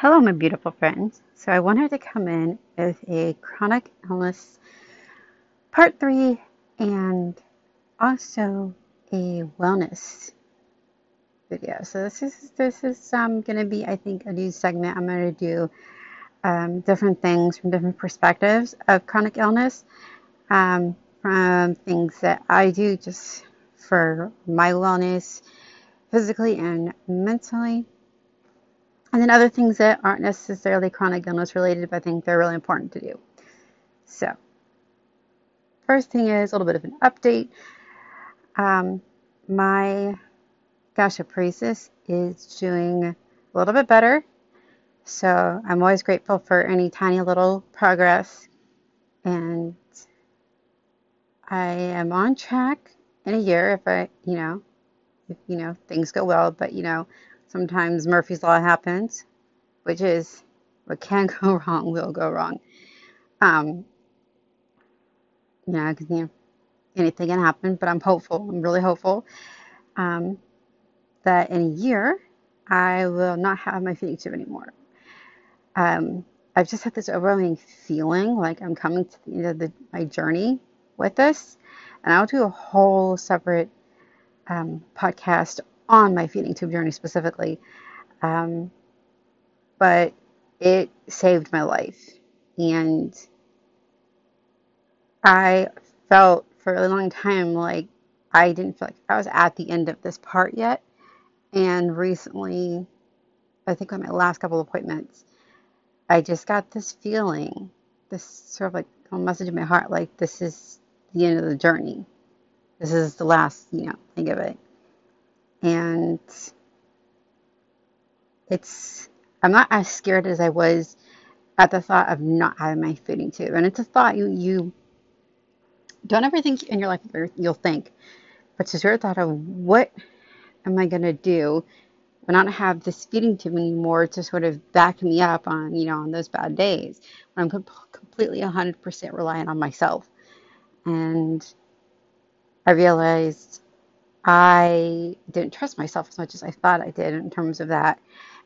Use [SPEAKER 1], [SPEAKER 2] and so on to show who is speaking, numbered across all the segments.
[SPEAKER 1] Hello, my beautiful friends. So, I wanted to come in with a chronic illness part three and also a wellness video. So, this is this is um, going to be, I think, a new segment. I'm going to do um, different things from different perspectives of chronic illness, um, from things that I do just for my wellness, physically and mentally and then other things that aren't necessarily chronic illness related, but I think they're really important to do. So, first thing is a little bit of an update. Um, my gastroparesis is doing a little bit better. So, I'm always grateful for any tiny little progress. And I am on track in a year if I, you know, if, you know, things go well, but you know, sometimes Murphy's Law happens, which is what can go wrong will go wrong. Um, yeah, because you know, anything can happen, but I'm hopeful. I'm really hopeful um, that in a year I will not have my feeding tube anymore. Um, I've just had this overwhelming feeling like I'm coming to the end of the, my journey with this, and I'll do a whole separate um, podcast on my feeding tube journey specifically. Um, but it saved my life. And I felt for a long time like I didn't feel like I was at the end of this part yet. And recently, I think on my last couple appointments, I just got this feeling, this sort of like a message in my heart, like this is the end of the journey. This is the last, you know, think of it and it's I'm not as scared as I was at the thought of not having my feeding tube. And it's a thought you you don't ever think in your life you'll think, but it's a thought of what am I gonna do when I don't have this feeding tube anymore to sort of back me up on you know on those bad days when I'm completely 100% reliant on myself. And I realized I didn't trust myself as much as I thought I did in terms of that.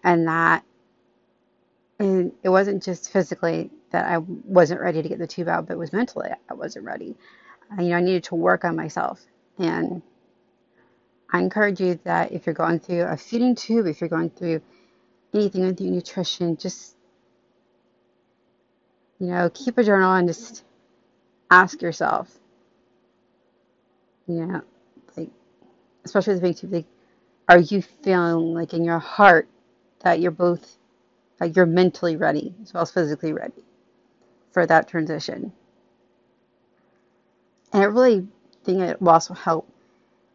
[SPEAKER 1] And that and it wasn't just physically that I wasn't ready to get the tube out, but it was mentally I wasn't ready. Uh, you know, I needed to work on myself. And I encourage you that if you're going through a feeding tube, if you're going through anything with your nutrition, just you know, keep a journal and just ask yourself, you know, especially the big two, like, are you feeling like in your heart that you're both, like you're mentally ready as well as physically ready for that transition? And I really think it will also help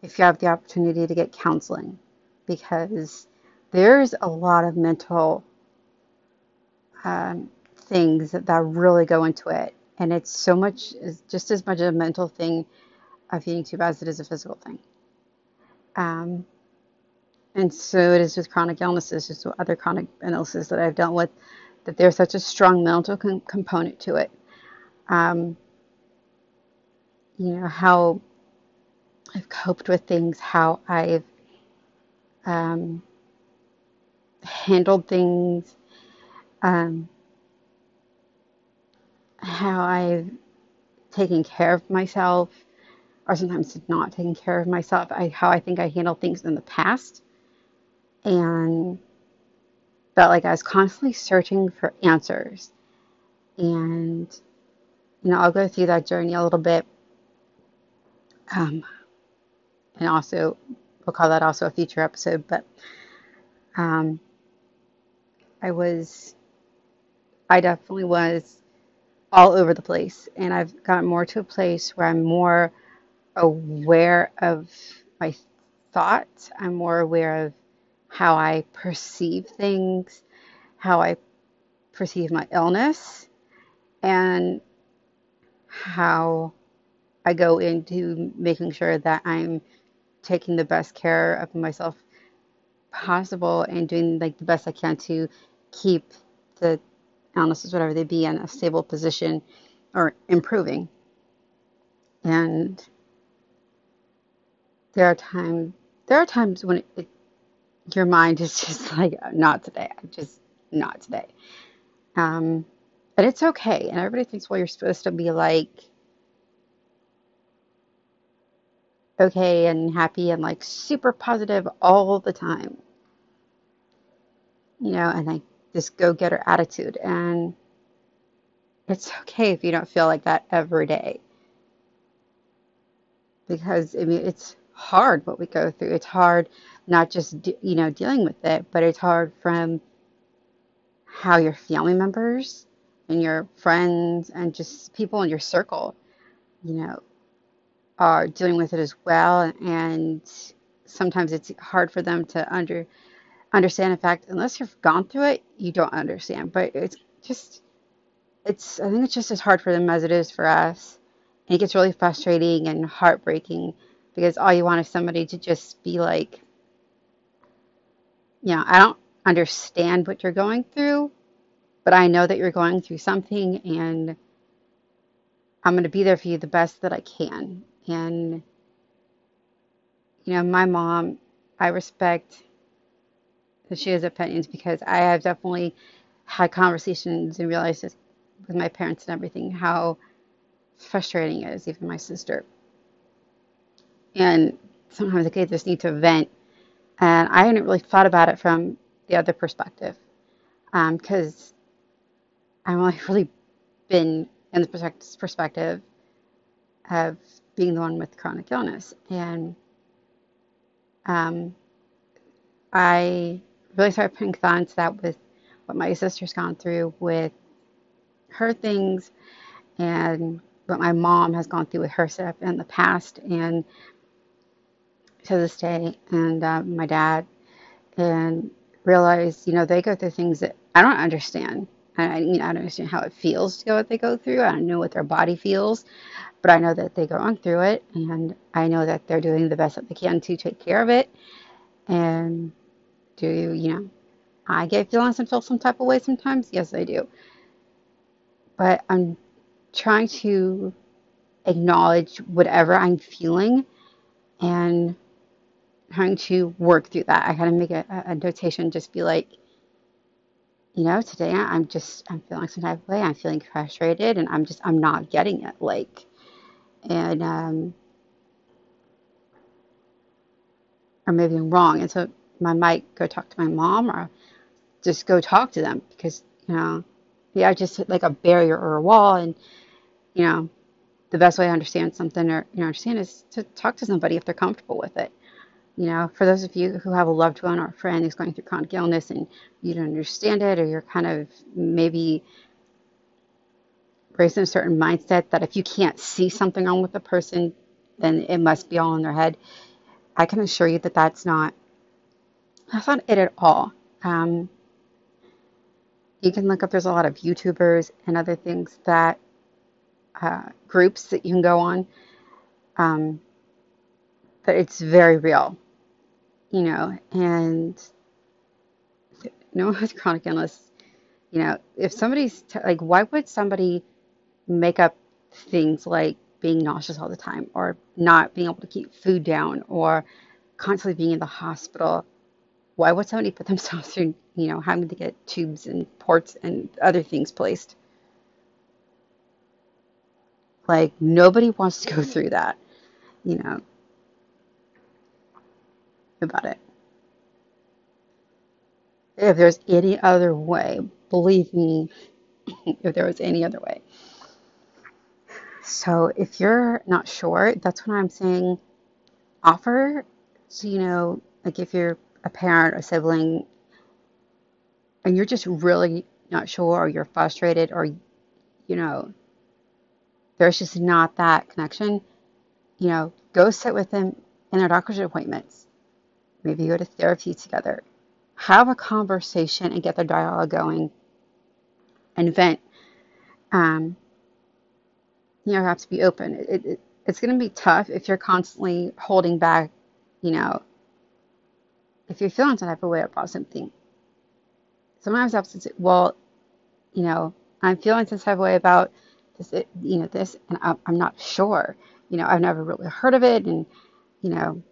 [SPEAKER 1] if you have the opportunity to get counseling because there's a lot of mental um, things that, that really go into it. And it's so much, it's just as much a mental thing of feeding tube as it is a physical thing. Um, and so it is with chronic illnesses, just other chronic illnesses that I've dealt with, that there's such a strong mental com- component to it. Um, you know, how I've coped with things, how I've um, handled things, um, how I've taken care of myself, or sometimes not taking care of myself, I, how I think I handled things in the past. And felt like I was constantly searching for answers. And, you know, I'll go through that journey a little bit. Um, and also, we'll call that also a future episode, but um, I was, I definitely was all over the place. And I've gotten more to a place where I'm more aware of my thoughts. I'm more aware of how I perceive things, how I perceive my illness, and how I go into making sure that I'm taking the best care of myself possible and doing like the best I can to keep the illnesses, whatever they be, in a stable position or improving. And there are times there are times when it, your mind is just like not today. Just not today. Um, but it's okay. And everybody thinks, well, you're supposed to be like okay and happy and like super positive all the time, you know, and like this go getter attitude. And it's okay if you don't feel like that every day because I mean, it's hard what we go through. It's hard not just, de- you know, dealing with it, but it's hard from how your family members and your friends and just people in your circle, you know, are dealing with it as well. And sometimes it's hard for them to under understand. In fact, unless you've gone through it, you don't understand. But it's just, it's, I think it's just as hard for them as it is for us. And it gets really frustrating and heartbreaking because all you want is somebody to just be like, you know, I don't understand what you're going through, but I know that you're going through something and I'm going to be there for you the best that I can. And, you know, my mom, I respect that she has opinions because I have definitely had conversations and realized with my parents and everything how frustrating it is, even my sister. And sometimes the kids just need to vent. And I hadn't really thought about it from the other perspective because um, I've only really been in the perspective of being the one with chronic illness. And um, I really started putting thought into that with what my sister's gone through with her things and what my mom has gone through with her stuff in the past and to this day, and uh, my dad, and realize, you know, they go through things that I don't understand. I, you know, I don't understand how it feels to go what they go through. I don't know what their body feels, but I know that they go on through it, and I know that they're doing the best that they can to take care of it. And do you know? I get feelings and feel some type of way sometimes. Yes, I do. But I'm trying to acknowledge whatever I'm feeling and trying to work through that. I kind of make a, a notation, just be like, you know, today I'm just, I'm feeling some type of way. I'm feeling frustrated and I'm just, I'm not getting it. Like, and, um, or maybe I'm wrong. And so I might go talk to my mom or just go talk to them because, you know, yeah, just like a barrier or a wall. And, you know, the best way to understand something or, you know, understand is to talk to somebody if they're comfortable with it. You know, for those of you who have a loved one or a friend who's going through chronic illness and you don't understand it, or you're kind of maybe raised in a certain mindset that if you can't see something wrong with the person, then it must be all in their head. I can assure you that that's not that's not it at all. Um, you can look up. There's a lot of YouTubers and other things that uh, groups that you can go on. Um, but it's very real you know, and no one with chronic illness, you know, if somebody's t- like, why would somebody make up things like being nauseous all the time or not being able to keep food down or constantly being in the hospital? Why would somebody put themselves through, you know, having to get tubes and ports and other things placed? Like, nobody wants to go through that, you know about it. If there's any other way, believe me, if there was any other way. So if you're not sure, that's when I'm saying offer so you know, like if you're a parent or sibling and you're just really not sure or you're frustrated or you know there's just not that connection, you know, go sit with them in their doctor's appointments Maybe go to therapy together. Have a conversation and get the dialogue going and vent. Um, you know, have to be open. It, it, it's going to be tough if you're constantly holding back, you know, if you're feeling some type of way about something. Sometimes I have to say, well, you know, I'm feeling some type of way about this, you know, this, and I'm not sure. You know, I've never really heard of it, and you know,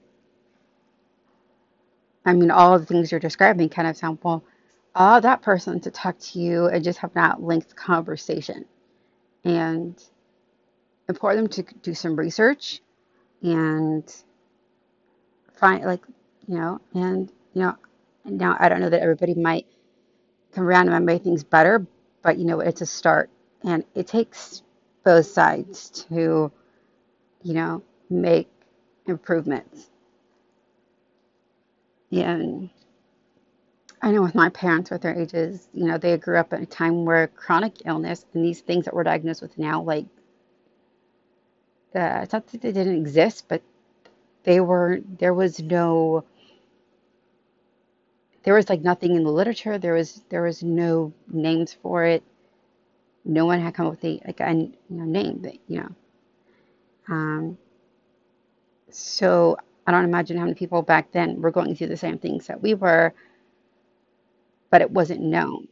[SPEAKER 1] I mean, all the things you're describing kind of sound, well, that person to talk to you and just have that length conversation. And implore them to do some research and find like you know and you know now i don't know that everybody might come around and make things better but you know it's a start. And it takes both sides to you know make improvements and I know with my parents, with their ages, you know, they grew up at a time where chronic illness and these things that we're diagnosed with now, like, uh, it's not that they didn't exist, but they were, there was no, there was like nothing in the literature. There was, there was no names for it. No one had come up with a, like a you know, name that, you know. Um, so I don't imagine how many people back then were going through the same things that we were but it wasn't known.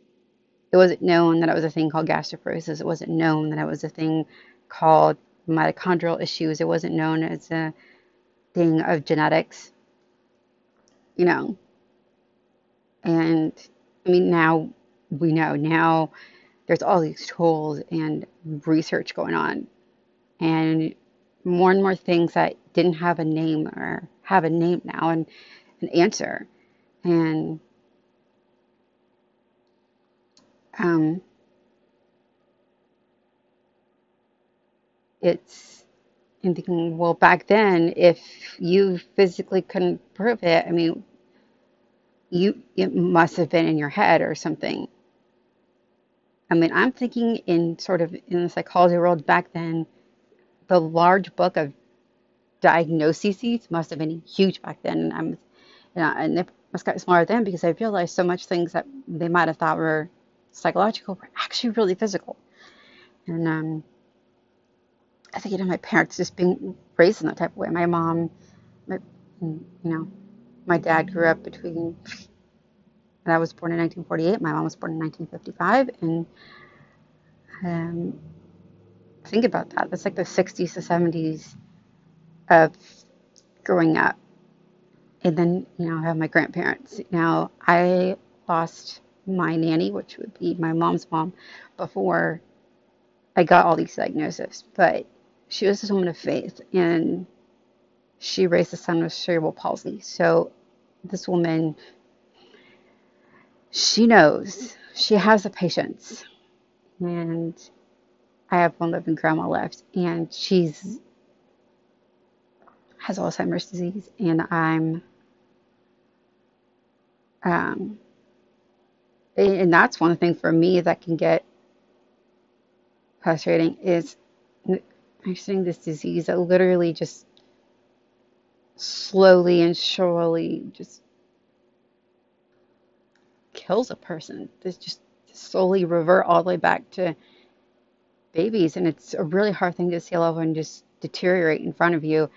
[SPEAKER 1] It wasn't known that it was a thing called gastroparesis. It wasn't known that it was a thing called mitochondrial issues. It wasn't known as a thing of genetics, you know. And I mean, now we know. Now there's all these tools and research going on, and more and more things that didn't have a name or have a name now and an answer. And um, it's in thinking, well, back then, if you physically couldn't prove it, I mean, you it must have been in your head or something. I mean, I'm thinking in sort of in the psychology world back then, the large book of diagnoses must have been huge back then. I'm, you know, and it must got smaller then because I realized so much things that they might have thought were psychological were actually really physical. And um, I think, you know, my parents just being raised in that type of way. My mom, my, you know, my dad grew up between, and I was born in 1948. My mom was born in 1955. And um, think about that. That's like the 60s to 70s of growing up. And then, you know, I have my grandparents. Now, I lost my nanny, which would be my mom's mom, before I got all these diagnoses. But she was a woman of faith, and she raised a son with cerebral palsy. So this woman, she knows, she has the patience, and I have one living grandma left, and she's has Alzheimer's disease, and I'm um, and that's one thing for me that can get frustrating is I'm seeing this disease that literally just slowly and surely just kills a person. This just slowly revert all the way back to babies, and it's a really hard thing to see a loved one just deteriorate in front of you.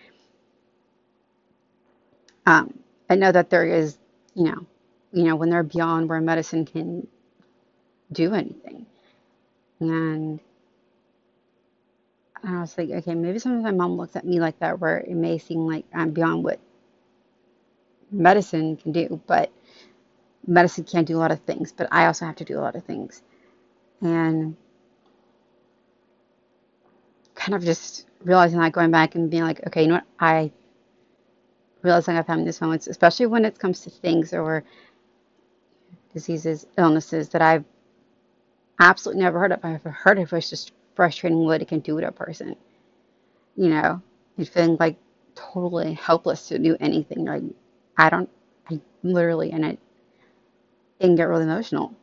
[SPEAKER 1] Um, I know that there is, you know, you know, when they're beyond where medicine can do anything. And I was like, okay, maybe sometimes my mom looks at me like that, where it may seem like I'm beyond what medicine can do, but medicine can't do a lot of things, but I also have to do a lot of things. And kind of just realizing that, going back and being like, okay, you know what, I realizing I've had these moments, especially when it comes to things or diseases, illnesses that I've absolutely never heard of. I've heard of it's just frustrating what it can do to a person. You know, and feeling like totally helpless to do anything. Like I don't, I literally, and it, it can get really emotional.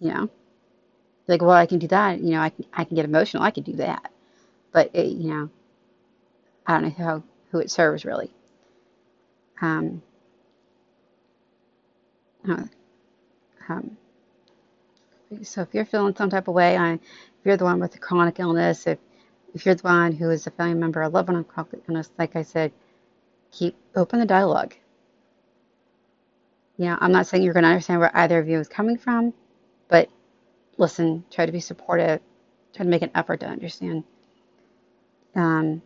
[SPEAKER 1] You know, like well, I can do that. You know, I can, I can get emotional. I can do that, but it, you know, I don't know how who it serves really. Um, um, so if you're feeling some type of way, I, if you're the one with the chronic illness, if if you're the one who is a family member or loved one of chronic illness, like I said, keep open the dialogue. You know, I'm not saying you're going to understand where either of you is coming from, but listen, try to be supportive, try to make an effort to understand. Um,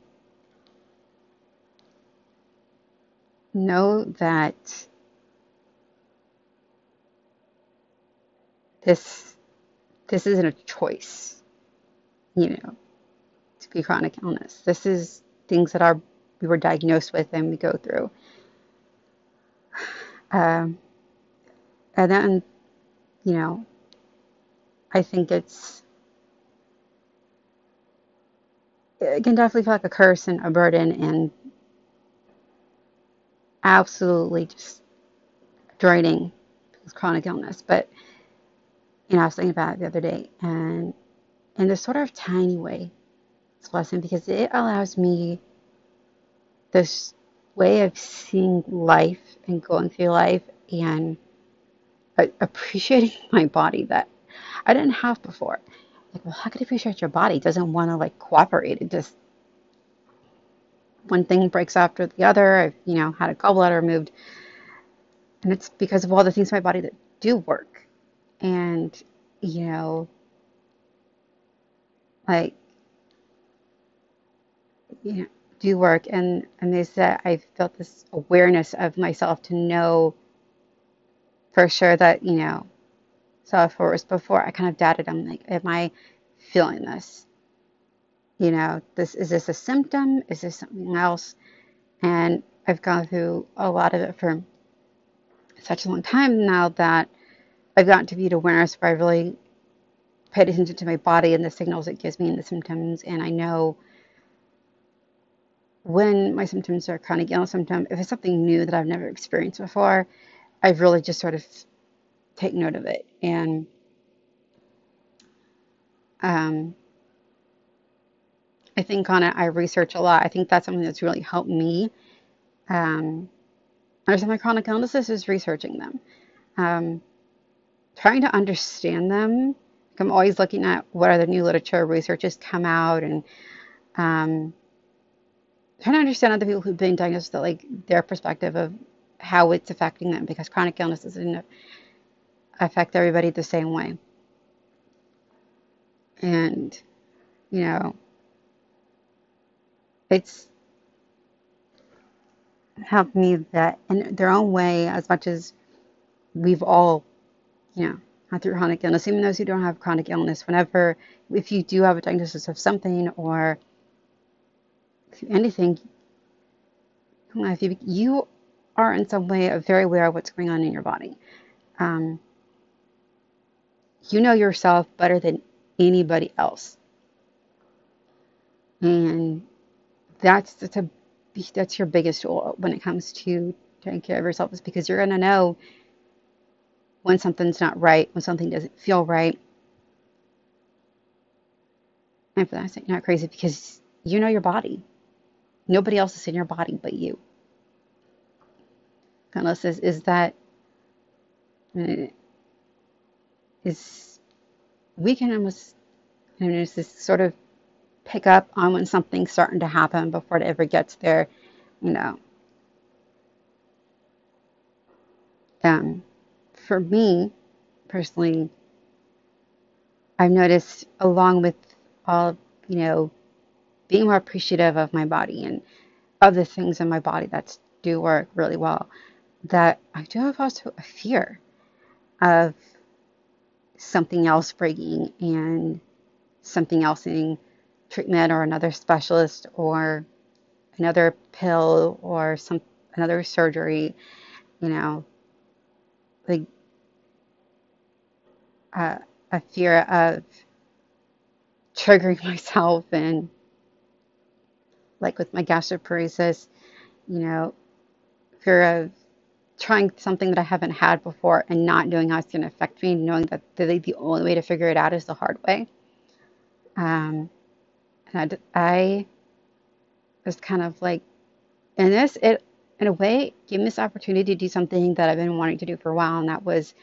[SPEAKER 1] know that this this isn't a choice, you know, to be chronic illness. This is things that are we were diagnosed with and we go through. Um, and then, you know, I think it's it can definitely feel like a curse and a burden and absolutely just draining with chronic illness. But you know, I was thinking about it the other day, and in this sort of tiny way, it's a blessing because it allows me this way of seeing life and going through life and appreciating my body that I didn't have before. Like, well, how could you appreciate your body? Doesn't want to like cooperate. It just one thing breaks after the other. I've, you know, had a gallbladder removed. And it's because of all the things in my body that do work. And, you know, like, you know, do work. And, and they said I felt this awareness of myself to know for sure that, you know, so if it was before, I kind of doubted, I'm like, am I feeling this? you know, this is this a symptom? Is this something else? And I've gone through a lot of it for such a long time now that I've gotten to be an awareness where I really paid attention to my body and the signals it gives me and the symptoms. And I know when my symptoms are chronic illness symptom, if it's something new that I've never experienced before, I've really just sort of take note of it. And um, I think on it, I research a lot. I think that's something that's really helped me um, understand my chronic illnesses is researching them, um, trying to understand them. I'm always looking at what other new literature researches come out and um, trying to understand other people who've been diagnosed that like their perspective of how it's affecting them because chronic illness doesn't affect everybody the same way. And you know, it's helped me that in their own way as much as we've all, you know, had through chronic illness, even those who don't have chronic illness, whenever, if you do have a diagnosis of something or anything, if you, you are in some way very aware of what's going on in your body. Um, you know yourself better than anybody else. And that's that's a that's your biggest tool when it comes to taking care of yourself is because you're gonna know when something's not right, when something doesn't feel right. And for that you're not crazy because you know your body. Nobody else is in your body but you. Unless is is that uh, is we can almost and there's this sort of pick up on when something's starting to happen before it ever gets there, you know. Um, for me personally, I've noticed along with all, you know, being more appreciative of my body and of the things in my body that do work really well, that I do have also a fear of something else breaking and something else in treatment or another specialist or another pill or some another surgery, you know, like uh, a fear of triggering myself and like with my gastroparesis, you know, fear of trying something that I haven't had before and not knowing how it's going to affect me, knowing that the, the only way to figure it out is the hard way. Um, and I, I was kind of like, and this, it, in a way, gave me this opportunity to do something that I've been wanting to do for a while, and that was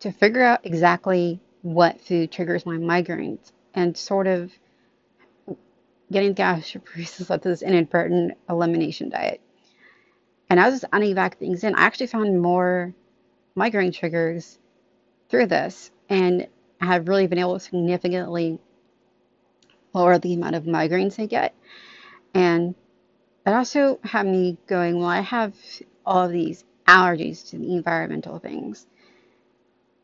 [SPEAKER 1] to figure out exactly what food triggers my migraines and sort of getting gastroparesis led to this inadvertent elimination diet. And I was unevac things in, I actually found more migraine triggers through this and have really been able to significantly lower the amount of migraines I get. And it also had me going, well, I have all of these allergies to the environmental things.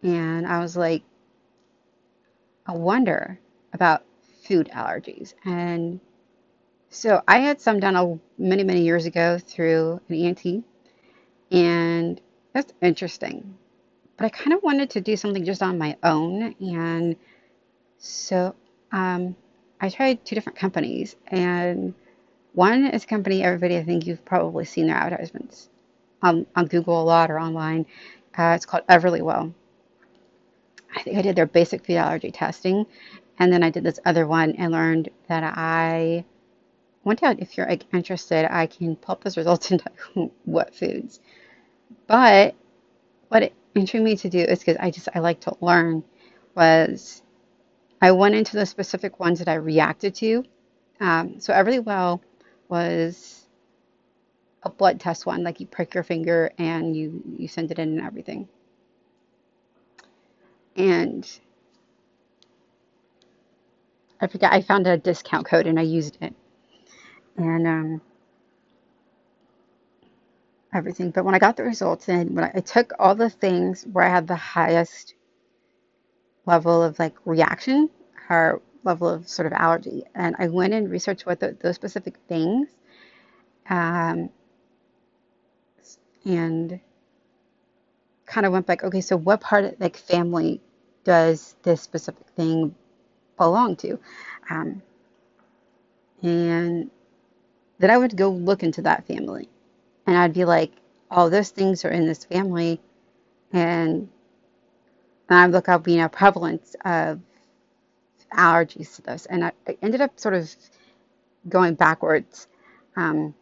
[SPEAKER 1] And I was like, I wonder about food allergies. And so I had some done a, many, many years ago through an ENT, and that's interesting. But I kind of wanted to do something just on my own, and so um, I tried two different companies, and one is a company everybody I think you've probably seen their advertisements on, on Google a lot or online. Uh, it's called Everlywell. I think I did their basic food allergy testing, and then I did this other one and learned that I went out. If you're like, interested, I can pull those results tell what foods. But what intrigued me to do is because I just I like to learn was I went into the specific ones that I reacted to. Um, so Everlywell was a blood test one, like you prick your finger and you you send it in and everything. And I forget I found a discount code and I used it and um, everything. But when I got the results and when I, I took all the things where I had the highest level of like reaction or level of sort of allergy, and I went and researched what the, those specific things, um, and kind of went back. Okay, so what part of like family does this specific thing belong to? Um, and then I would go look into that family, and I'd be like, "Oh, those things are in this family," and I'd look up, you know, prevalence of allergies to this, and I, I ended up sort of going backwards. Um,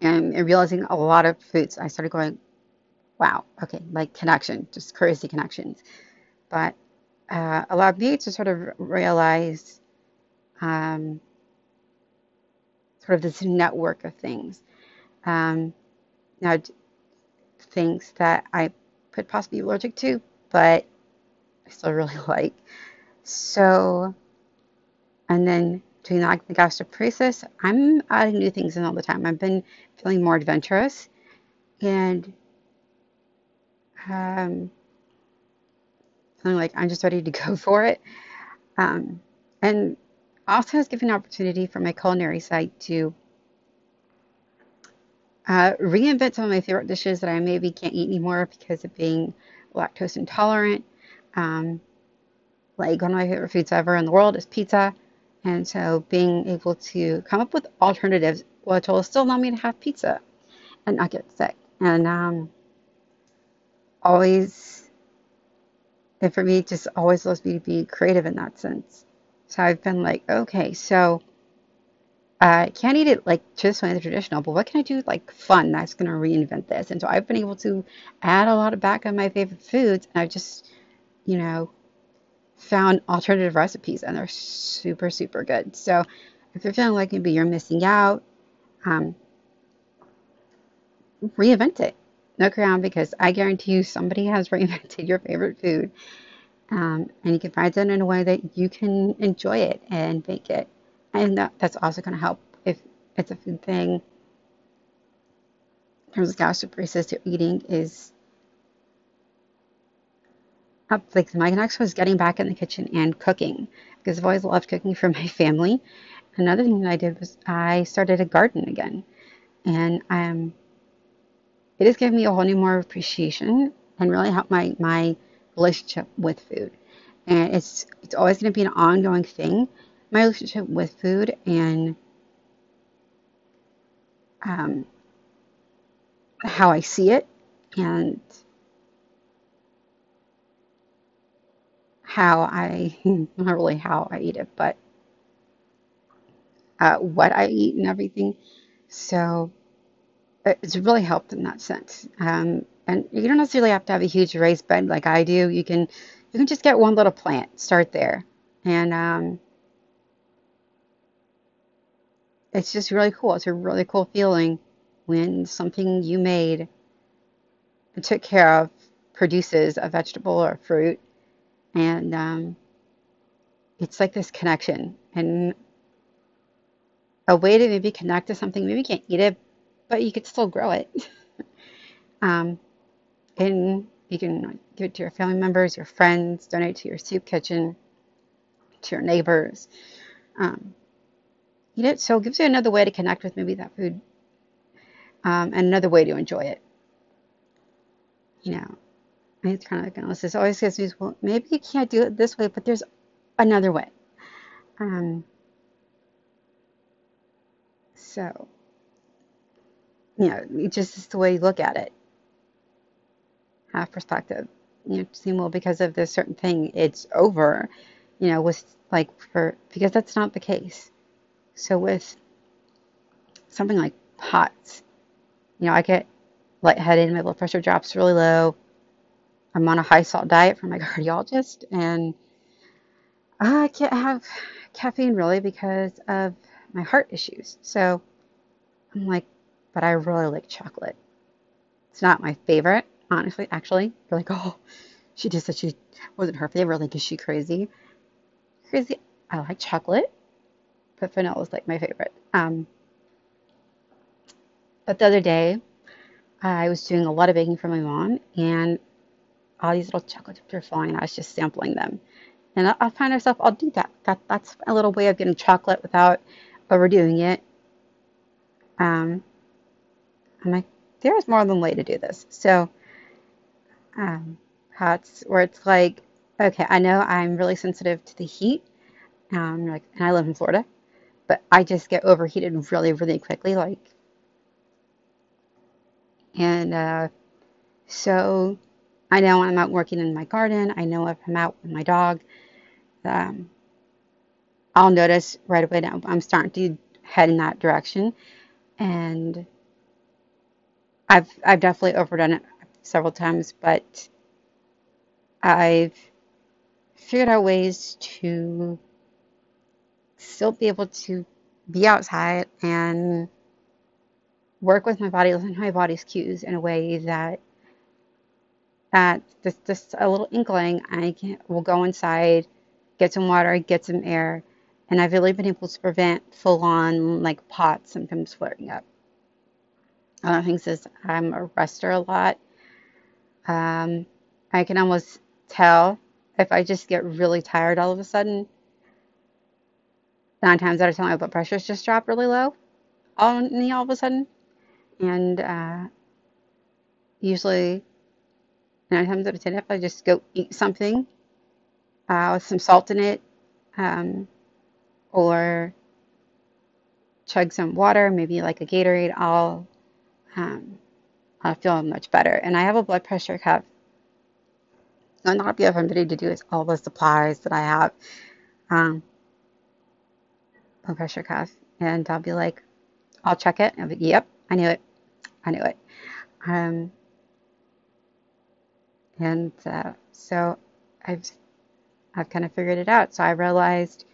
[SPEAKER 1] and, and realizing a lot of foods, I started going, wow, okay, like connection, just crazy connections. But uh, allowed me to sort of realize um, sort of this network of things. Um, now, things that I could possibly be allergic to, but I still really like. So, and then doing the, gastroparesis, I'm adding new things in all the time. I've been feeling more adventurous and um, feeling like I'm just ready to go for it. Um, and also has given opportunity for my culinary side to uh, reinvent some of my favorite dishes that I maybe can't eat anymore because of being lactose intolerant. Um, like one of my favorite foods ever in the world is pizza. And so being able to come up with alternatives, which will still allow me to have pizza and not get sick. And um, always, and for me, just always allows me to be creative in that sense. So I've been like, okay, so I uh, can't eat it like just the traditional, but what can I do like fun that's going to reinvent this? And so I've been able to add a lot of back of my favorite foods, and I've just, you know, found alternative recipes, and they're super, super good. So if you're feeling like maybe you're missing out, um, reinvent it. Look around because I guarantee you somebody has reinvented your favorite food um, and you can find it in a way that you can enjoy it and make it. And that, that's also going to help if it's a food thing. In terms of gastroparesis, your eating is up. Like my next was getting back in the kitchen and cooking because I've always loved cooking for my family. Another thing that I did was I started a garden again, and um, it has given me a whole new more appreciation and really helped my my relationship with food. And it's it's always going to be an ongoing thing. My relationship with food and um, how I see it and how I not really how I eat it, but uh, what I eat and everything. So it's really helped in that sense. Um, and you don't necessarily have to have a huge raised bed like I do. You can you can just get one little plant, start there, and um, it's just really cool. It's a really cool feeling when something you made and took care of produces a vegetable or a fruit, and um, it's like this connection and a way to maybe connect to something. Maybe you can't eat it, but you could still grow it. um, and You can give it to your family members, your friends, donate to your soup kitchen, to your neighbors. Um, eat it. So it gives you another way to connect with maybe that food um, and another way to enjoy it. You know, it's kind of like analysis always gives me, well, maybe you can't do it this way, but there's another way. Um, so, you know, it just is the way you look at it. Have perspective. You know, seem well because of this certain thing, it's over. You know, with like for because that's not the case. So with something like POTS, you know, I get lightheaded, my blood pressure drops really low. I'm on a high salt diet from my cardiologist, and I can't have caffeine really because of my heart issues. So I'm like, but I really like chocolate. It's not my favorite, honestly, actually. You're like, oh, she just said she wasn't her favorite. Like, is she crazy? Crazy. I like chocolate, but vanilla is like my favorite. Um, but the other day, I was doing a lot of baking for my mom, and all these little chocolate chips were falling, and I was just sampling them. And I, I find myself, I'll do that. That that's a little way of getting chocolate without overdoing it. Um, I'm like, there's more than a way to do this. So, um, that's where it's like, okay, I know I'm really sensitive to the heat. Um, like, and I live in Florida, but I just get overheated really, really quickly. Like, and uh, so I know when I'm out working in my garden, I know if I'm out with my dog, um, I'll notice right away that I'm starting to head in that direction. And I've I've definitely overdone it several times, but I've figured out ways to still be able to be outside and work with my body, listen to my body's cues in a way that that just just a little inkling, I can will go inside, get some water, get some air, and I've really been able to prevent full on like POTS symptoms flaring up. Other things is I'm a rester a lot. Um, I can almost tell if I just get really tired all of a sudden. Nine times out of ten, my blood pressure's just dropped really low me all of a sudden. And uh, usually, nine times out of ten, if I just go eat something uh, with some salt in it, um, or chug some water, maybe like a Gatorade, I'll um, I'll feel much better. And I have a blood pressure cuff. So not be somebody to do is all the supplies that I have. Um, blood pressure cuff, and I'll be like, I'll check it. I'll be, yep, I knew it. I knew it. Um, and uh, so I've I've kind of figured it out. So I realized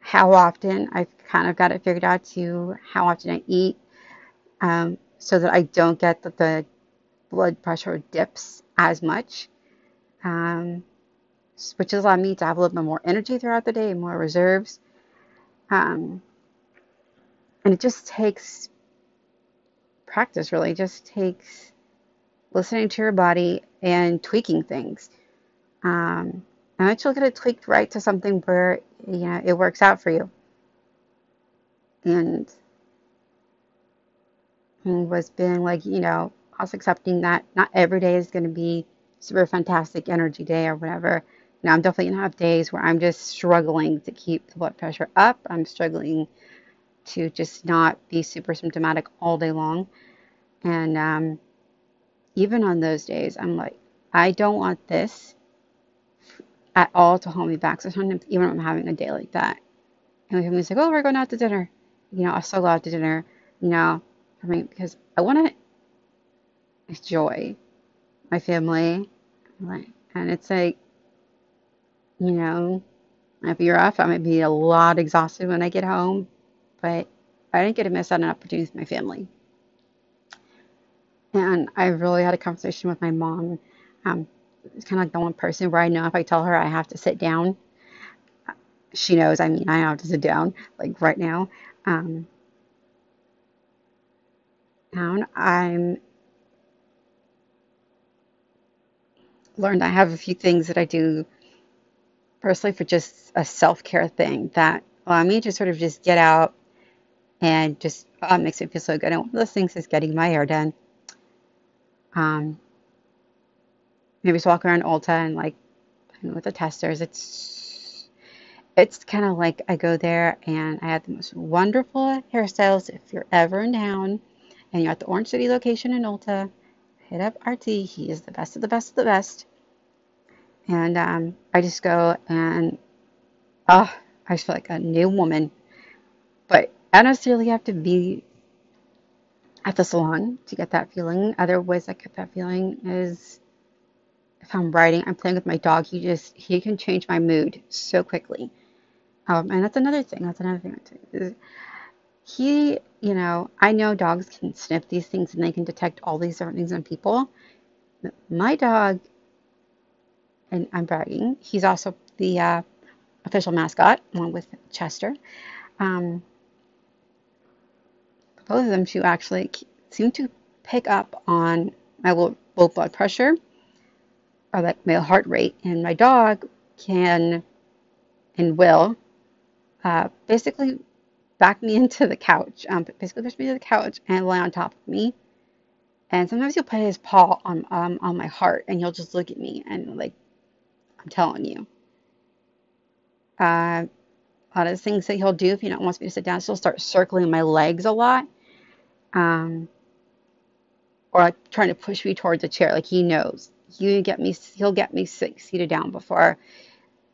[SPEAKER 1] how often I've kind of got it figured out to how often I eat, um, so that I don't get the, the blood pressure dips as much, um, which has allowed me to have a little bit more energy throughout the day, more reserves. Um, and it just takes practice really just takes listening to your body and tweaking things. Um, and eventually get it tweaked right to something where you know it works out for you. And, was being like, you know, also accepting that not every day is going to be super fantastic energy day or whatever. You know, I'm definitely gonna have days where I'm just struggling to keep the blood pressure up. I'm struggling to just not be super symptomatic all day long. And um, even on those days, I'm like, I don't want this at all to hold me back. So sometimes, even when I'm having a day like that, and my family's like, oh, we're going out to dinner. You know, I'll still go out to dinner, you know, for me, because I want to enjoy my family. And it's like, you know, if you're off, I might be a lot exhausted when I get home, but I didn't get to miss out on an opportunity with my family. And I really had a conversation with my mom. Um, it's kind of like the one person where I know if I tell her I have to sit down, she knows. I mean, I have to sit down like right now. Um, down. I'm learned I have a few things that I do personally for just a self care thing that allow me to sort of just get out and just uh, makes me feel so good. And one of those things is getting my hair done. Um, maybe just walk around Ulta and like with the testers. It's it's kind of like I go there and I have the most wonderful hairstyles. If you're ever in town and you're at the Orange City location in Ulta, hit up RT. He is the best of the best of the best. And um, I just go and oh, I just feel like a new woman. But I don't necessarily have to be at the salon to get that feeling. Other ways I get that feeling is if I'm writing, I'm playing with my dog. He just he can change my mood so quickly. Um, and that's another thing. That's another thing. He, you know, I know dogs can sniff these things and they can detect all these different things in people. My dog, and I'm bragging, he's also the uh, official mascot along with Chester. Um, both of them to actually seem to pick up on my low, low blood pressure or like my heart rate. And my dog can and will uh, basically back me into the couch, um, basically push me to the couch and lay on top of me. And sometimes he'll put his paw on um, on my heart, and he'll just look at me and like, I'm telling you. Uh, a lot of things that he'll do if he don't wants me to sit down, he'll start circling my legs a lot, um, or like trying to push me towards a chair. Like he knows you get me, he'll get me seated down before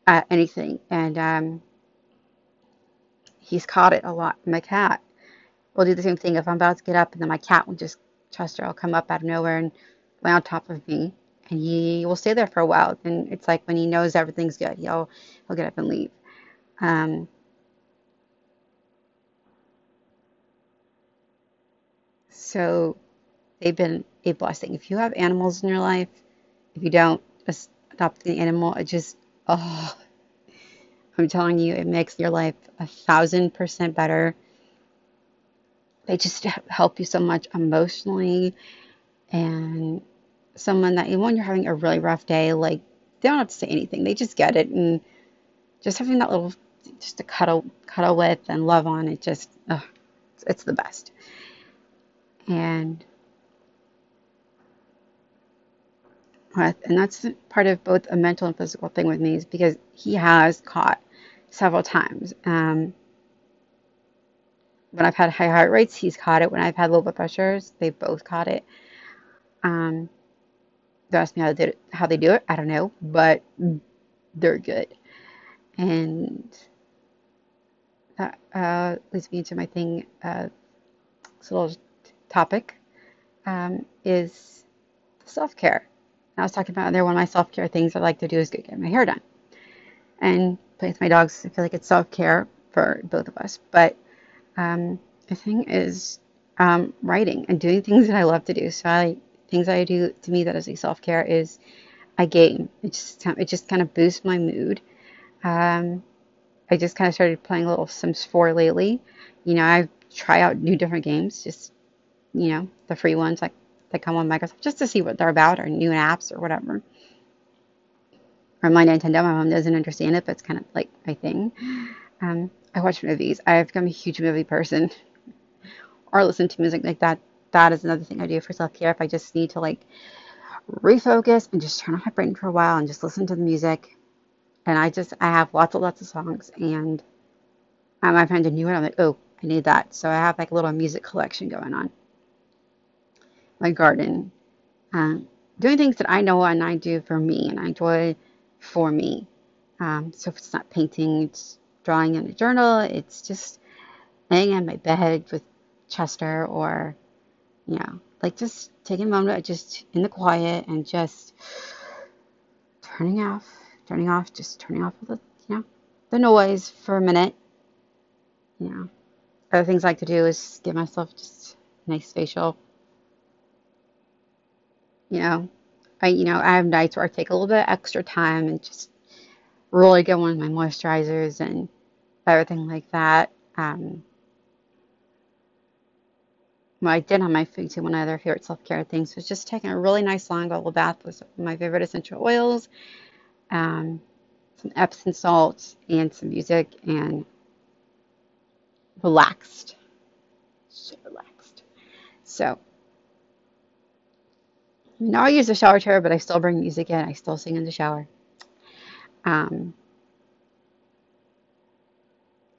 [SPEAKER 1] uh, anything, and um, he's caught it a lot. from My cat We'll do the same thing if I'm about to get up, and then my cat will just trust Chester will come up out of nowhere and lay on top of me, and he will stay there for a while. And it's like when he knows everything's good, he'll he'll get up and leave. Um, so they've been a blessing. If you have animals in your life, if you don't adopt the animal, it just oh, I'm telling you, it makes your life a thousand percent better. They just help you so much emotionally, and someone that even when you're having a really rough day, like they don't have to say anything, they just get it, and just having that little just to cuddle cuddle with and love on it just oh, it's, it's the best. And and that's part of both a mental and physical thing with me is because he has caught several times um, when I've had high heart rates he's caught it when I've had low blood pressures they've both caught it um, they ask me how they, how they do it I don't know but they're good and that uh, leads me into my thing. Uh, this little topic um, is self care. I was talking about there one of my self care things I like to do is get my hair done and play with my dogs. I feel like it's self care for both of us. But um, the thing is um, writing and doing things that I love to do. So I things I do to me that is a self care is I game. It just it just kind of boosts my mood. Um, I just kind of started playing a little Sims 4 lately. You know, I try out new different games, just you know, the free ones like that come on Microsoft, just to see what they're about or new apps or whatever. Or my Nintendo, my mom doesn't understand it, but it's kind of like my thing. Um, I watch movies. I've become a huge movie person, or listen to music like that. That is another thing I do for self care. If I just need to like refocus and just turn off my brain for a while and just listen to the music and I just I have lots and lots of songs, and um, I find a new one. I'm like, oh, I need that. So I have like a little music collection going on. My garden, um, doing things that I know and I do for me, and I enjoy for me. Um, so if it's not painting, it's drawing in a journal. It's just laying on my bed with Chester, or you know, like just taking a moment, just in the quiet, and just turning off turning off, just turning off the, you know, the noise for a minute. You know, other things I like to do is give myself just a nice facial. You know, I, you know, I have nights where I take a little bit extra time and just really get one of my moisturizers and everything like that. Um, Well, I did on my food too. One of other favorite self care things was just taking a really nice long bubble bath with my favorite essential oils, um, some Epsom salts, and some music, and relaxed. So relaxed. So now I use the shower chair, but I still bring music in. I still sing in the shower. Um,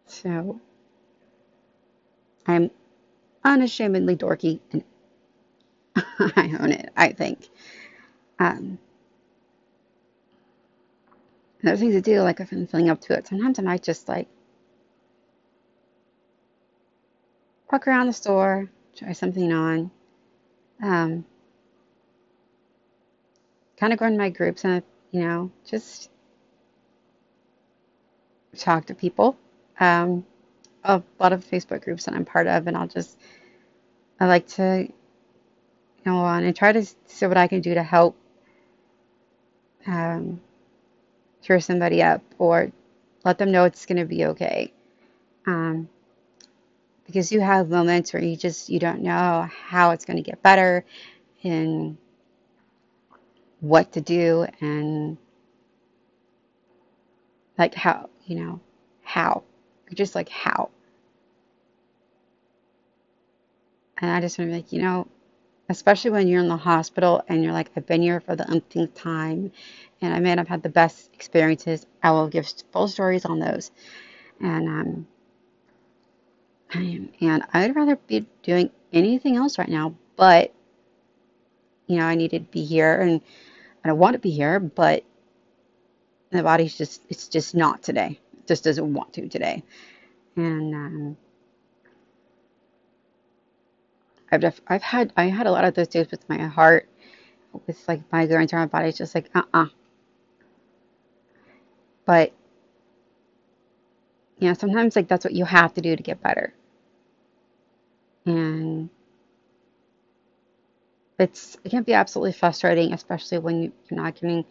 [SPEAKER 1] so I'm unashamedly dorky and I own it, I think. Um, there's things to do, like if I'm feeling up to it. Sometimes I might just like walk around the store, try something on. Um, kind of go in my groups and, you know, just talk to people. Um, a lot of Facebook groups that I'm part of, and I'll just, I like to go on and try to see what I can do to help um, cheer somebody up or let them know it's going to be okay. Um, because you have moments where you just you don't know how it's going to get better and what to do and like how you know how just like how. And i just want to be like you know especially when you're in the hospital and you're like i've been here for the umpteenth time and i may have had the best experiences i will give full stories on those. And um and i'd rather be doing anything else right now but you know i needed to be here and I don't want to be here, but the body's just, it's just not today. It just doesn't want to today. And, um, I've, def- I've had, I had a lot of those days with my heart, with like my through my body. It's just like, uh-uh. But, you know, sometimes like that's what you have to do to get better. And it's it can be absolutely frustrating, especially when you, are not getting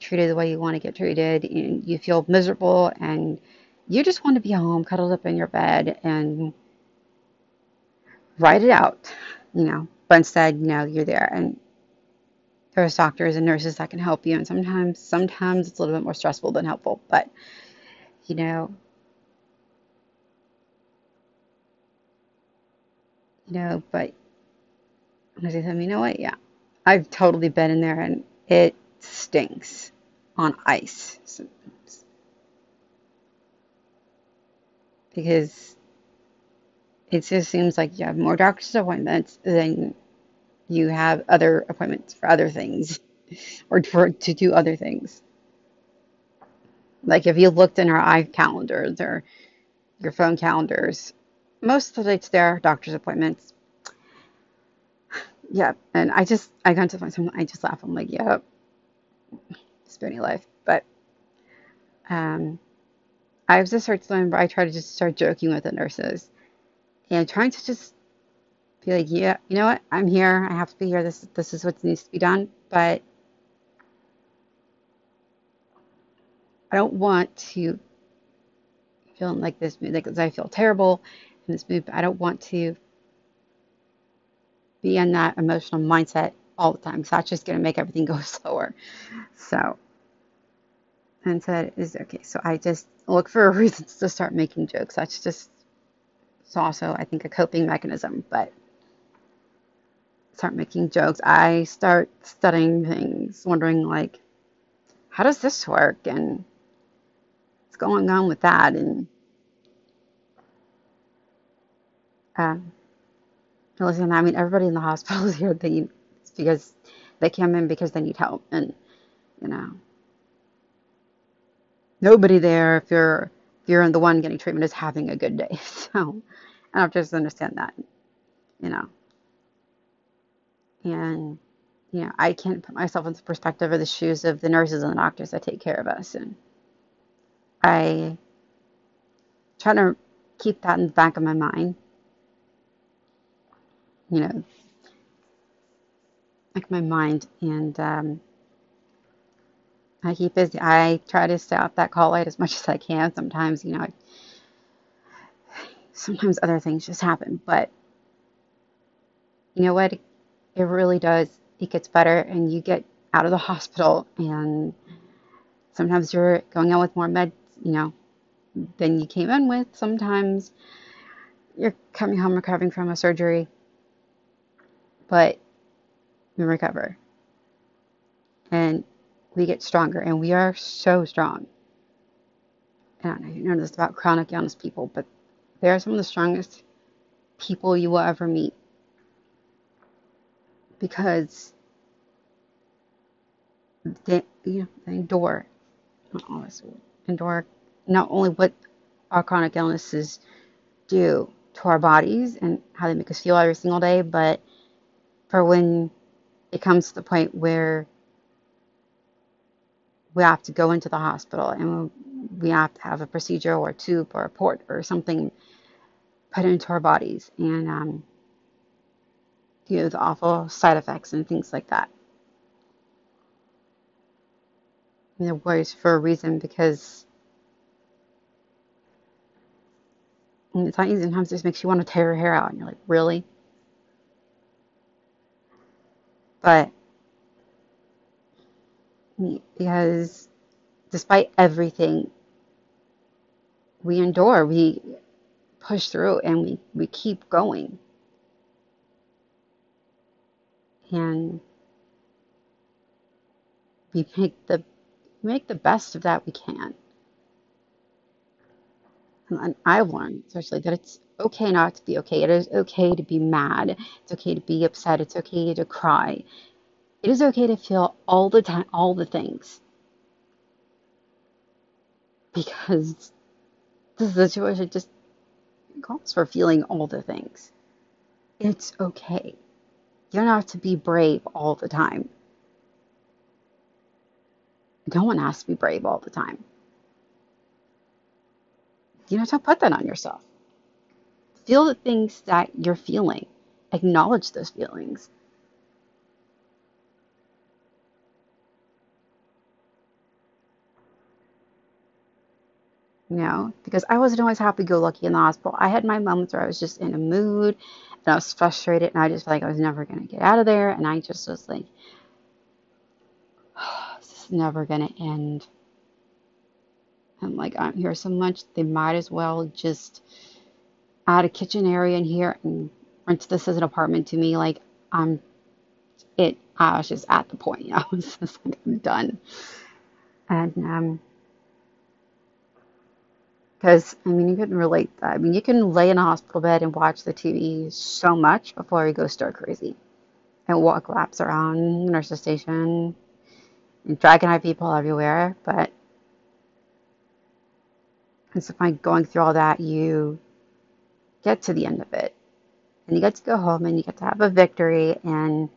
[SPEAKER 1] treated the way you want to get treated, and you feel miserable, and you just want to be home, cuddled up in your bed, and write it out, you know. But instead, you know, you're there, and there's doctors and nurses that can help you, and sometimes, sometimes it's a little bit more stressful than helpful, but you know, you know, but and I said, you know what? Yeah, I've totally been in there and it stinks on ice sometimes. Because it just seems like you have more doctor's appointments than you have other appointments for other things or for, to do other things. Like if you looked in our eye calendars or your phone calendars, most of the dates there are doctor's appointments yeah, and I just I got to find something. I just laugh. I'm like, yep, spoony life. But um, I was just started to I try to just start joking with the nurses and trying to just be like, yeah, you know what? I'm here. I have to be here. This this is what needs to be done. But I don't want to feel like this like I feel terrible in this mood. I don't want to be in that emotional mindset all the time So that's just going to make everything go slower. So, and said, is okay. So I just look for reasons to start making jokes. That's just, it's also, I think, a coping mechanism, but start making jokes. I start studying things, wondering, like, how does this work? And what's going on with that? And, um, Listen, I mean, everybody in the hospital is here they, because they come in because they need help. And, you know, nobody there, if you're, if you're the one getting treatment, is having a good day. So I don't just understand that, you know. And, you know, I can't put myself in the perspective of the shoes of the nurses and the doctors that take care of us. And I try to keep that in the back of my mind you know, like my mind. And um, I keep busy. I try to stay off that call light as much as I can. Sometimes, you know, sometimes other things just happen. But you know what? It really does. It gets better, and you get out of the hospital, and sometimes you're going out with more meds, you know, than you came in with. Sometimes you're coming home recovering from a surgery, but we recover. And we get stronger, and we are so strong. I don't know you know this about chronic illness people, but they are some of the strongest people you will ever meet. Because they, you know, they endure, endure not only what our chronic illnesses do to our bodies and how they make us feel every single day, but for when it comes to the point where we have to go into the hospital and we have to have a procedure or a tube or a port or something put into our bodies and um, you know the awful side effects and things like that. And they're for a reason because it's not easy. Sometimes it just makes you want to tear your hair out, and you're like, really? But because despite everything we endure, we push through and we, we keep going. And we make the make the best of that we can. And I've learned, especially, that it's okay not to be okay. It is okay to be mad. It's okay to be upset. It's okay to cry. It is okay to feel all the time, all the things. Because the situation just calls for feeling all the things. It's okay. You're not have to be brave all the time. No one has to be brave all the time. You don't have to put that on yourself. Feel the things that you're feeling. Acknowledge those feelings. you know, because I wasn't always happy go lucky in the hospital. I had my moments where I was just in a mood and I was frustrated and I just felt like I was never going to get out of there. And I just was like, oh, this is never going to end. I'm like, I'm here so much, they might as well just add a kitchen area in here and rent this as an apartment to me. Like, I'm, it, I was just at the point, I was just like, I'm done. And, um, because, I mean, you can relate that. I mean, you can lay in a hospital bed and watch the TV so much before you go stir crazy and walk laps around the nurse's station and dragging out people everywhere. But instead of going through all that, you get to the end of it. And you get to go home and you get to have a victory. And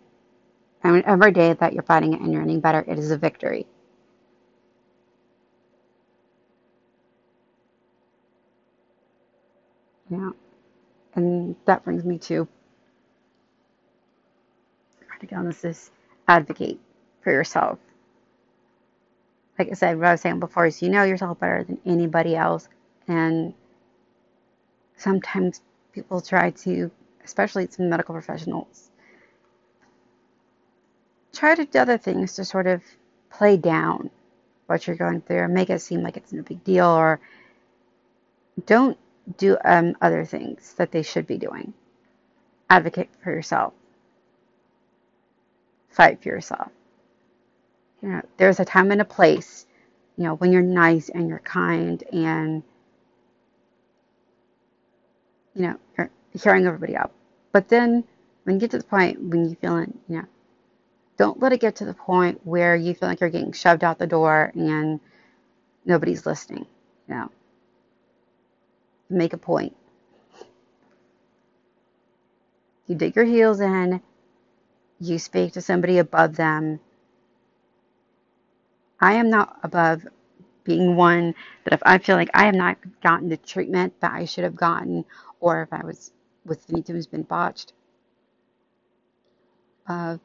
[SPEAKER 1] I mean, every day that you're fighting it and you're getting better, it is a victory. Yeah. And that brings me to again, this is advocate for yourself. Like I said, what I was saying before is you know yourself better than anybody else. And sometimes people try to, especially some medical professionals, try to do other things to sort of play down what you're going through and make it seem like it's no big deal or don't do um, other things that they should be doing. Advocate for yourself. Fight for yourself. You know, there's a time and a place, you know, when you're nice and you're kind and, you know, hearing everybody out. But then when you get to the point when you feeling, you know, don't let it get to the point where you feel like you're getting shoved out the door and nobody's listening. You know, make a point. You dig your heels in, you speak to somebody above them. I am not above being one that if I feel like I have not gotten the treatment that I should have gotten, or if I was with anything who's been botched, of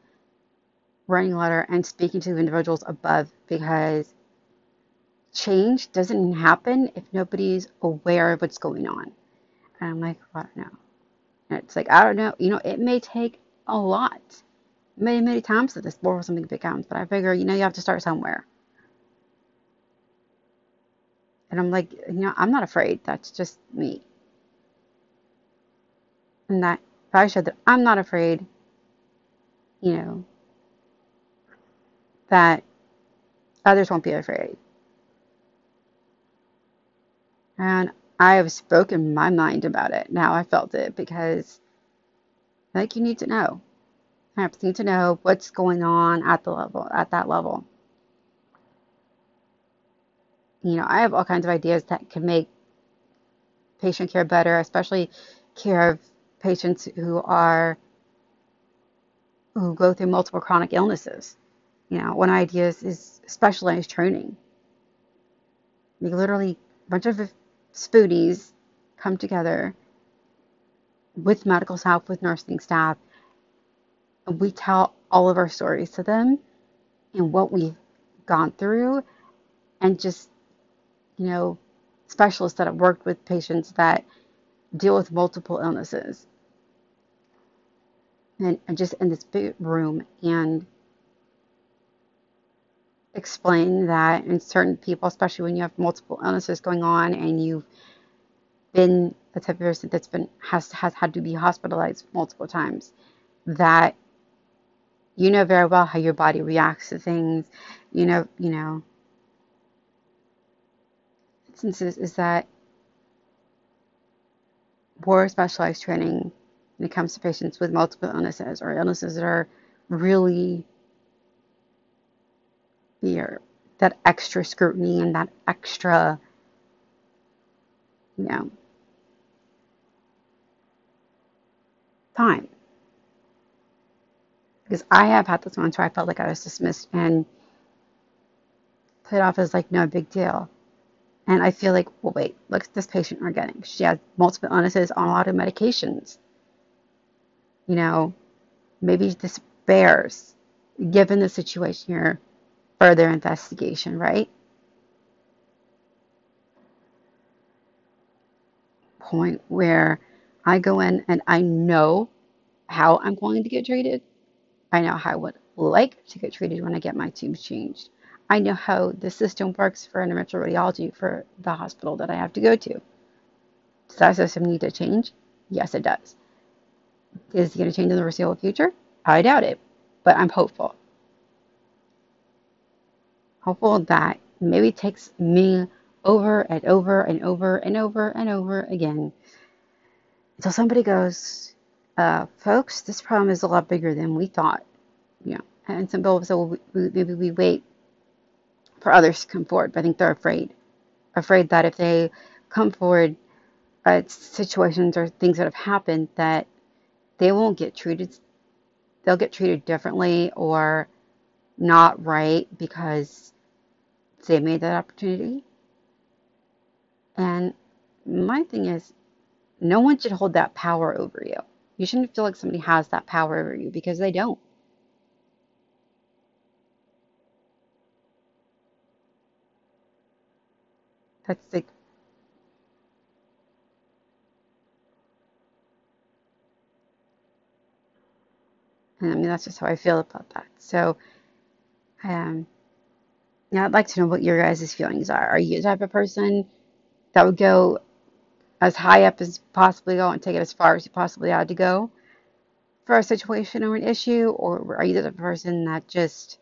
[SPEAKER 1] writing a letter and speaking to the individuals above because change doesn't happen if nobody's aware of what's going on. And I'm like, I don't know. And it's like, I don't know. You know, it may take a lot. Many, many times that this before something big comes, but I figure, you know, you have to start somewhere. And I'm like, you know, I'm not afraid. That's just me. And that if I showed that I'm not afraid, you know, that others won't be afraid. And I have spoken my mind about it. Now I felt it because like you need to know. I need to know what's going on at the level at that level. You know, I have all kinds of ideas that can make patient care better, especially care of patients who are who go through multiple chronic illnesses. You know, one idea is, is specialized training. We literally a bunch of spoonies come together with medical staff, with nursing staff, and we tell all of our stories to them and what we've gone through, and just, you know, specialists that have worked with patients that deal with multiple illnesses. And, and just in this big room and explain that in certain people, especially when you have multiple illnesses going on and you've been the type of person that's been has has had to be hospitalized multiple times, that you know very well how your body reacts to things. You know, you know. Instances is that more specialized training when it comes to patients with multiple illnesses or illnesses that are really fear, that extra scrutiny and that extra, you know, time. Because I have had this moments where I felt like I was dismissed and put off as like no big deal. And I feel like, well, wait, look at this patient we're getting. She has multiple illnesses on a lot of medications. You know, maybe this bears, given the situation here, further investigation, right? Point where I go in and I know how I'm going to get treated. I know how I would like to get treated when I get my tubes changed. I know how the system works for interventional radiology for the hospital that I have to go to. Does that system need to change? Yes, it does. Is it going to change in the foreseeable future? I doubt it, but I'm hopeful hopeful that maybe it takes me over and over and over and over and over again until somebody goes, uh, folks, this problem is a lot bigger than we thought. You know, and some people say, well, we, maybe we wait for others to come forward, but I think they're afraid, afraid that if they come forward, uh, situations or things that have happened that they won't get treated, they'll get treated differently or not right because they made that opportunity. And my thing is, no one should hold that power over you. You shouldn't feel like somebody has that power over you because they don't. That's like, I mean, that's just how I feel about that. So, um, now, I'd like to know what your guys' feelings are. Are you the type of person that would go as high up as possibly go and take it as far as you possibly had to go for a situation or an issue? Or are you the type of person that just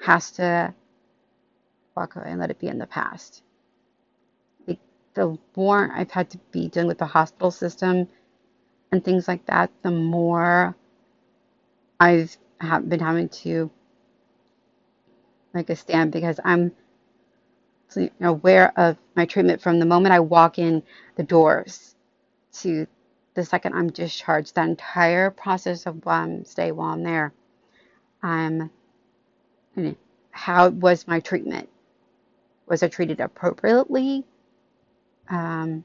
[SPEAKER 1] has to walk away and let it be in the past? The more I've had to be dealing with the hospital system and things like that, the more I've been having to make a stand because I'm aware of my treatment from the moment I walk in the doors to the second I'm discharged. That entire process of um, stay while I'm there. Um, how was my treatment? Was I treated appropriately? Um,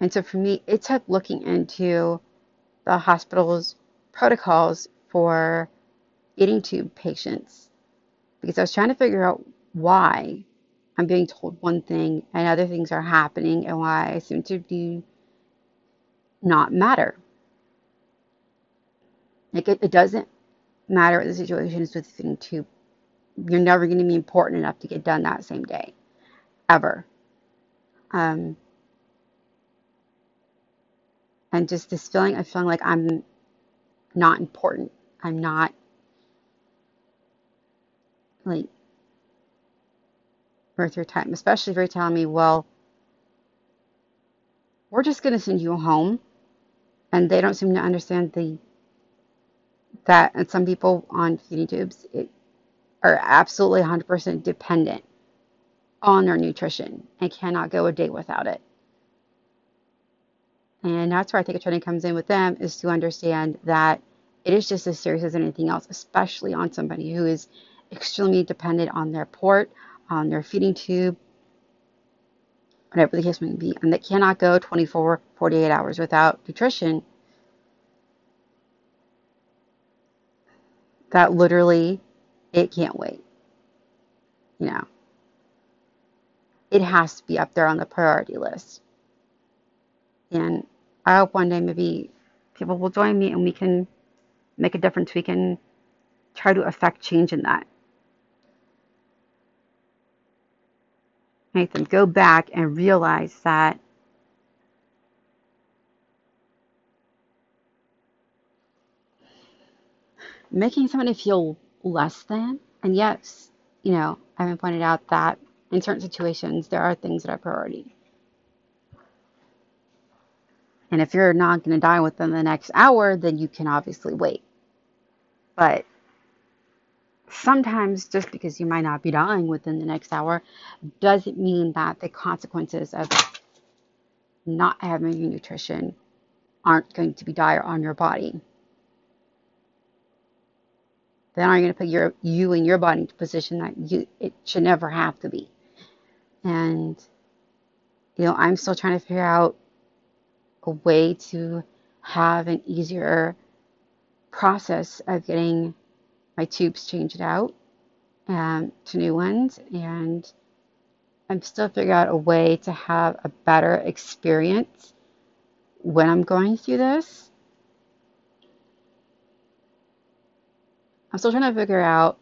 [SPEAKER 1] and so for me, it took looking into the hospital's protocols for getting to patients because I was trying to figure out why I'm being told one thing and other things are happening and why I seem to do not matter. Like it, it doesn't matter what the situation is with feeding tube. You're never going to be important enough to get done that same day, ever. Um, and just this feeling of feeling like I'm not important. I'm not like worth your time, especially if you're telling me, well, we're just going to send you home. And they don't seem to understand the that and some people on feeding tubes it, are absolutely 100% dependent on their nutrition and cannot go a day without it. And that's where I think a training comes in with them is to understand that it is just as serious as anything else, especially on somebody who is extremely dependent on their port, on their feeding tube, whatever the case may be, and that cannot go 24, 48 hours without nutrition. That literally, it can't wait. You know, it has to be up there on the priority list. And I hope one day maybe people will join me and we can make a difference. We can try to affect change in that. Make them go back and realize that making somebody feel less than, and yes, you know, I haven't pointed out that in certain situations there are things that are priority. And if you're not going to die within the next hour, then you can obviously wait. But sometimes just because you might not be dying within the next hour doesn't mean that the consequences of not having nutrition aren't going to be dire on your body. Then are you going to put your you and your body into a position that you it should never have to be. And you know, I'm still trying to figure out a way to have an easier process of getting my tubes changed out um, to new ones. And I'm still figuring out a way to have a better experience when I'm going through this. I'm still trying to figure out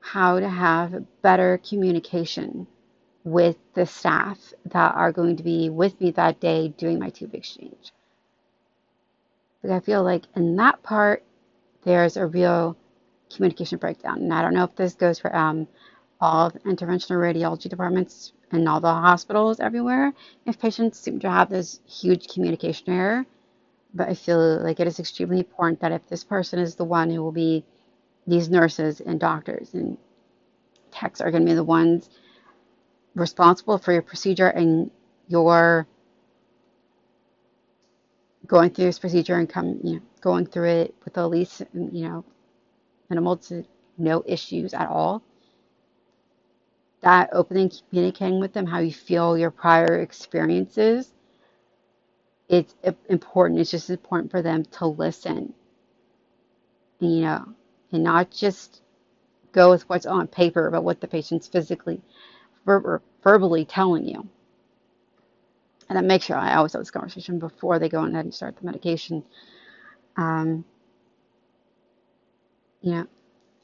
[SPEAKER 1] how to have better communication with the staff that are going to be with me that day doing my tube exchange. But I feel like in that part, there's a real communication breakdown. And I don't know if this goes for um, all interventional radiology departments and all the hospitals everywhere, if patients seem to have this huge communication error. But I feel like it is extremely important that if this person is the one who will be, these nurses and doctors and techs are going to be the ones responsible for your procedure and you're going through this procedure and come, you know, going through it with the least, you know, minimal to no issues at all. That opening, communicating with them how you feel your prior experiences, it's important. It's just important for them to listen, you know, and not just go with what's on paper, but what the patient's physically ver- verbally telling you. And then make sure I always have this conversation before they go ahead and start the medication. Um, you know,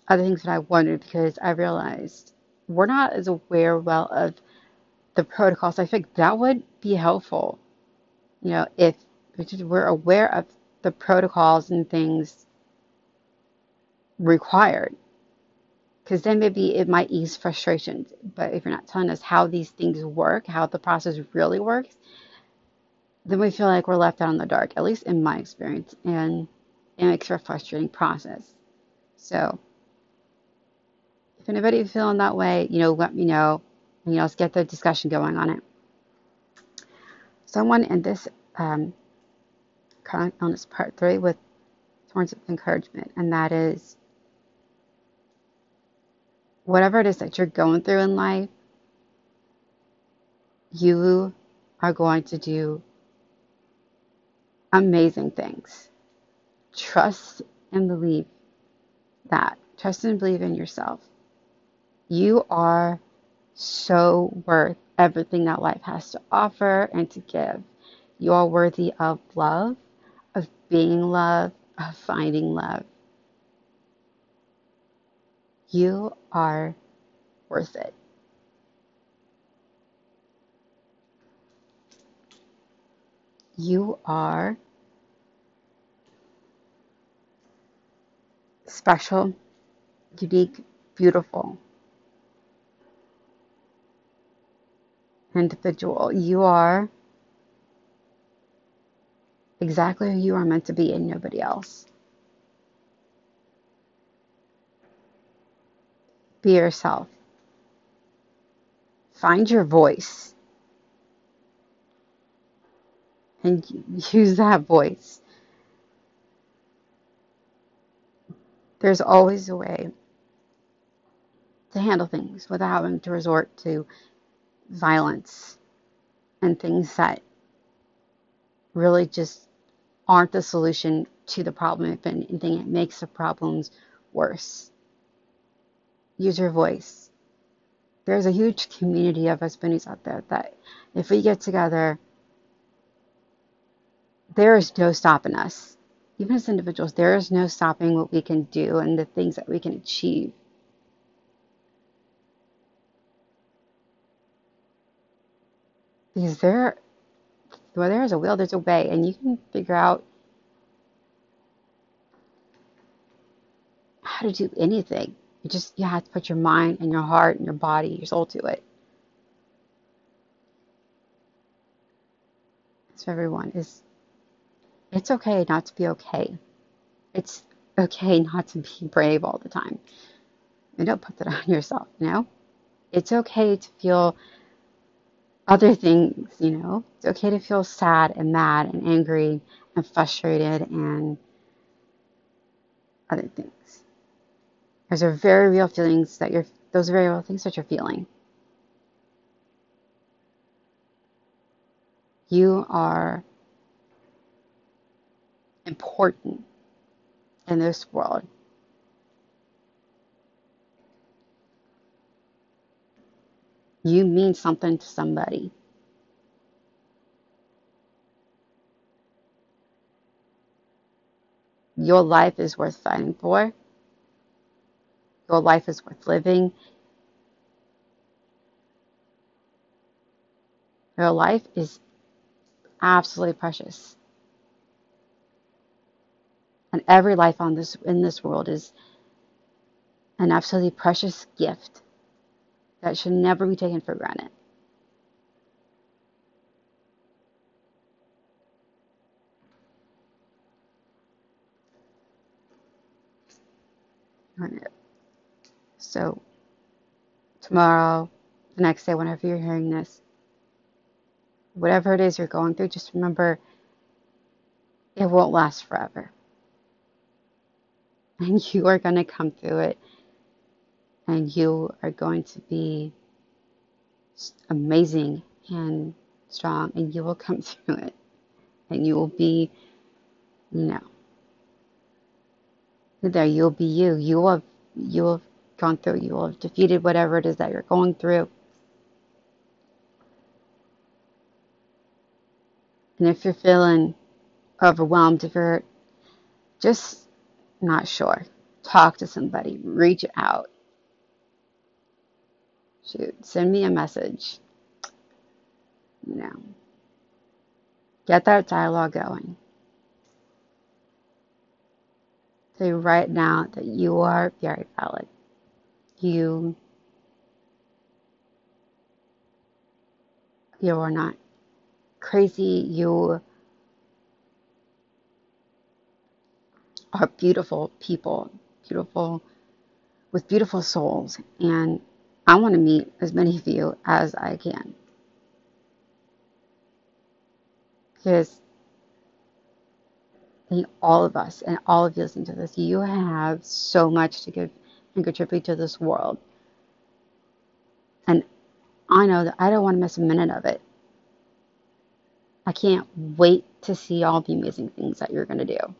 [SPEAKER 1] other things that I wondered because I realized we're not as aware well of the protocols. I think that would be helpful. You know, if we're aware of the protocols and things required because then maybe it might ease frustrations. But if you're not telling us how these things work, how the process really works, then we feel like we're left out in the dark, at least in my experience, and it makes for a frustrating process. So, if anybody feeling that way, you know, let me know, and you know, let's get the discussion going on it. Someone in this um, chronic illness part three with words of encouragement, and that is whatever it is that you're going through in life, you are going to do amazing things. Trust and believe that. Trust and believe in yourself. You are so worth everything that life has to offer and to give. You are worthy of love, of being loved, of finding love. You are worth it. You are special, unique, beautiful individual. You are exactly who you are meant to be and nobody else. Be yourself. Find your voice and use that voice. There's always a way to handle things without having to resort to violence and things that really just aren't the solution to the problem. If anything, it makes the problems worse. Use your voice. There's a huge community of spoonies out there that if we get together, there is no stopping us. Even as individuals, there is no stopping what we can do and the things that we can achieve. Because there, where there is a will, there's a way, and you can figure out how to do anything. You just you have to put your mind and your heart and your body, your soul to it. So everyone is it's okay not to be okay. It's okay not to be brave all the time. And don't put that on yourself, you know? It's okay to feel other things, you know? It's okay to feel sad and mad and angry and frustrated and other things. Those are very real feelings that you're, those are very real things that you're feeling. You are important in this world. You mean something to somebody. Your life is worth fighting for. Life is worth living. Your life is absolutely precious. And every life on this in this world is an absolutely precious gift that should never be taken for granted. So, tomorrow, the next day, whenever you're hearing this, whatever it is you're going through, just remember it won't last forever. And you are going to come through it. And you are going to be amazing and strong and you will come through it. And you will be you know there. You'll be you. You will you will gone through you will have defeated whatever it is that you're going through and if you're feeling overwhelmed if you're just not sure talk to somebody reach out shoot, send me a message. You know, get that dialogue going. Say right now that you are very valid. You you are not crazy. You are beautiful people, beautiful with beautiful souls, and I want to meet as many of you as I can. Because all of us and all of you listening to this, you have so much to give and contribute to this world. And I know that I don't want to miss a minute of it. I can't wait to see all the amazing things that you're going to do.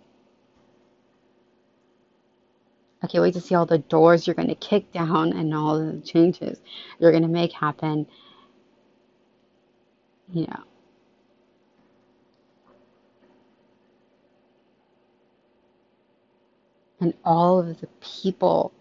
[SPEAKER 1] I can't wait to see all the doors you're going to kick down and all the changes you're going to make happen. Know. and all of the people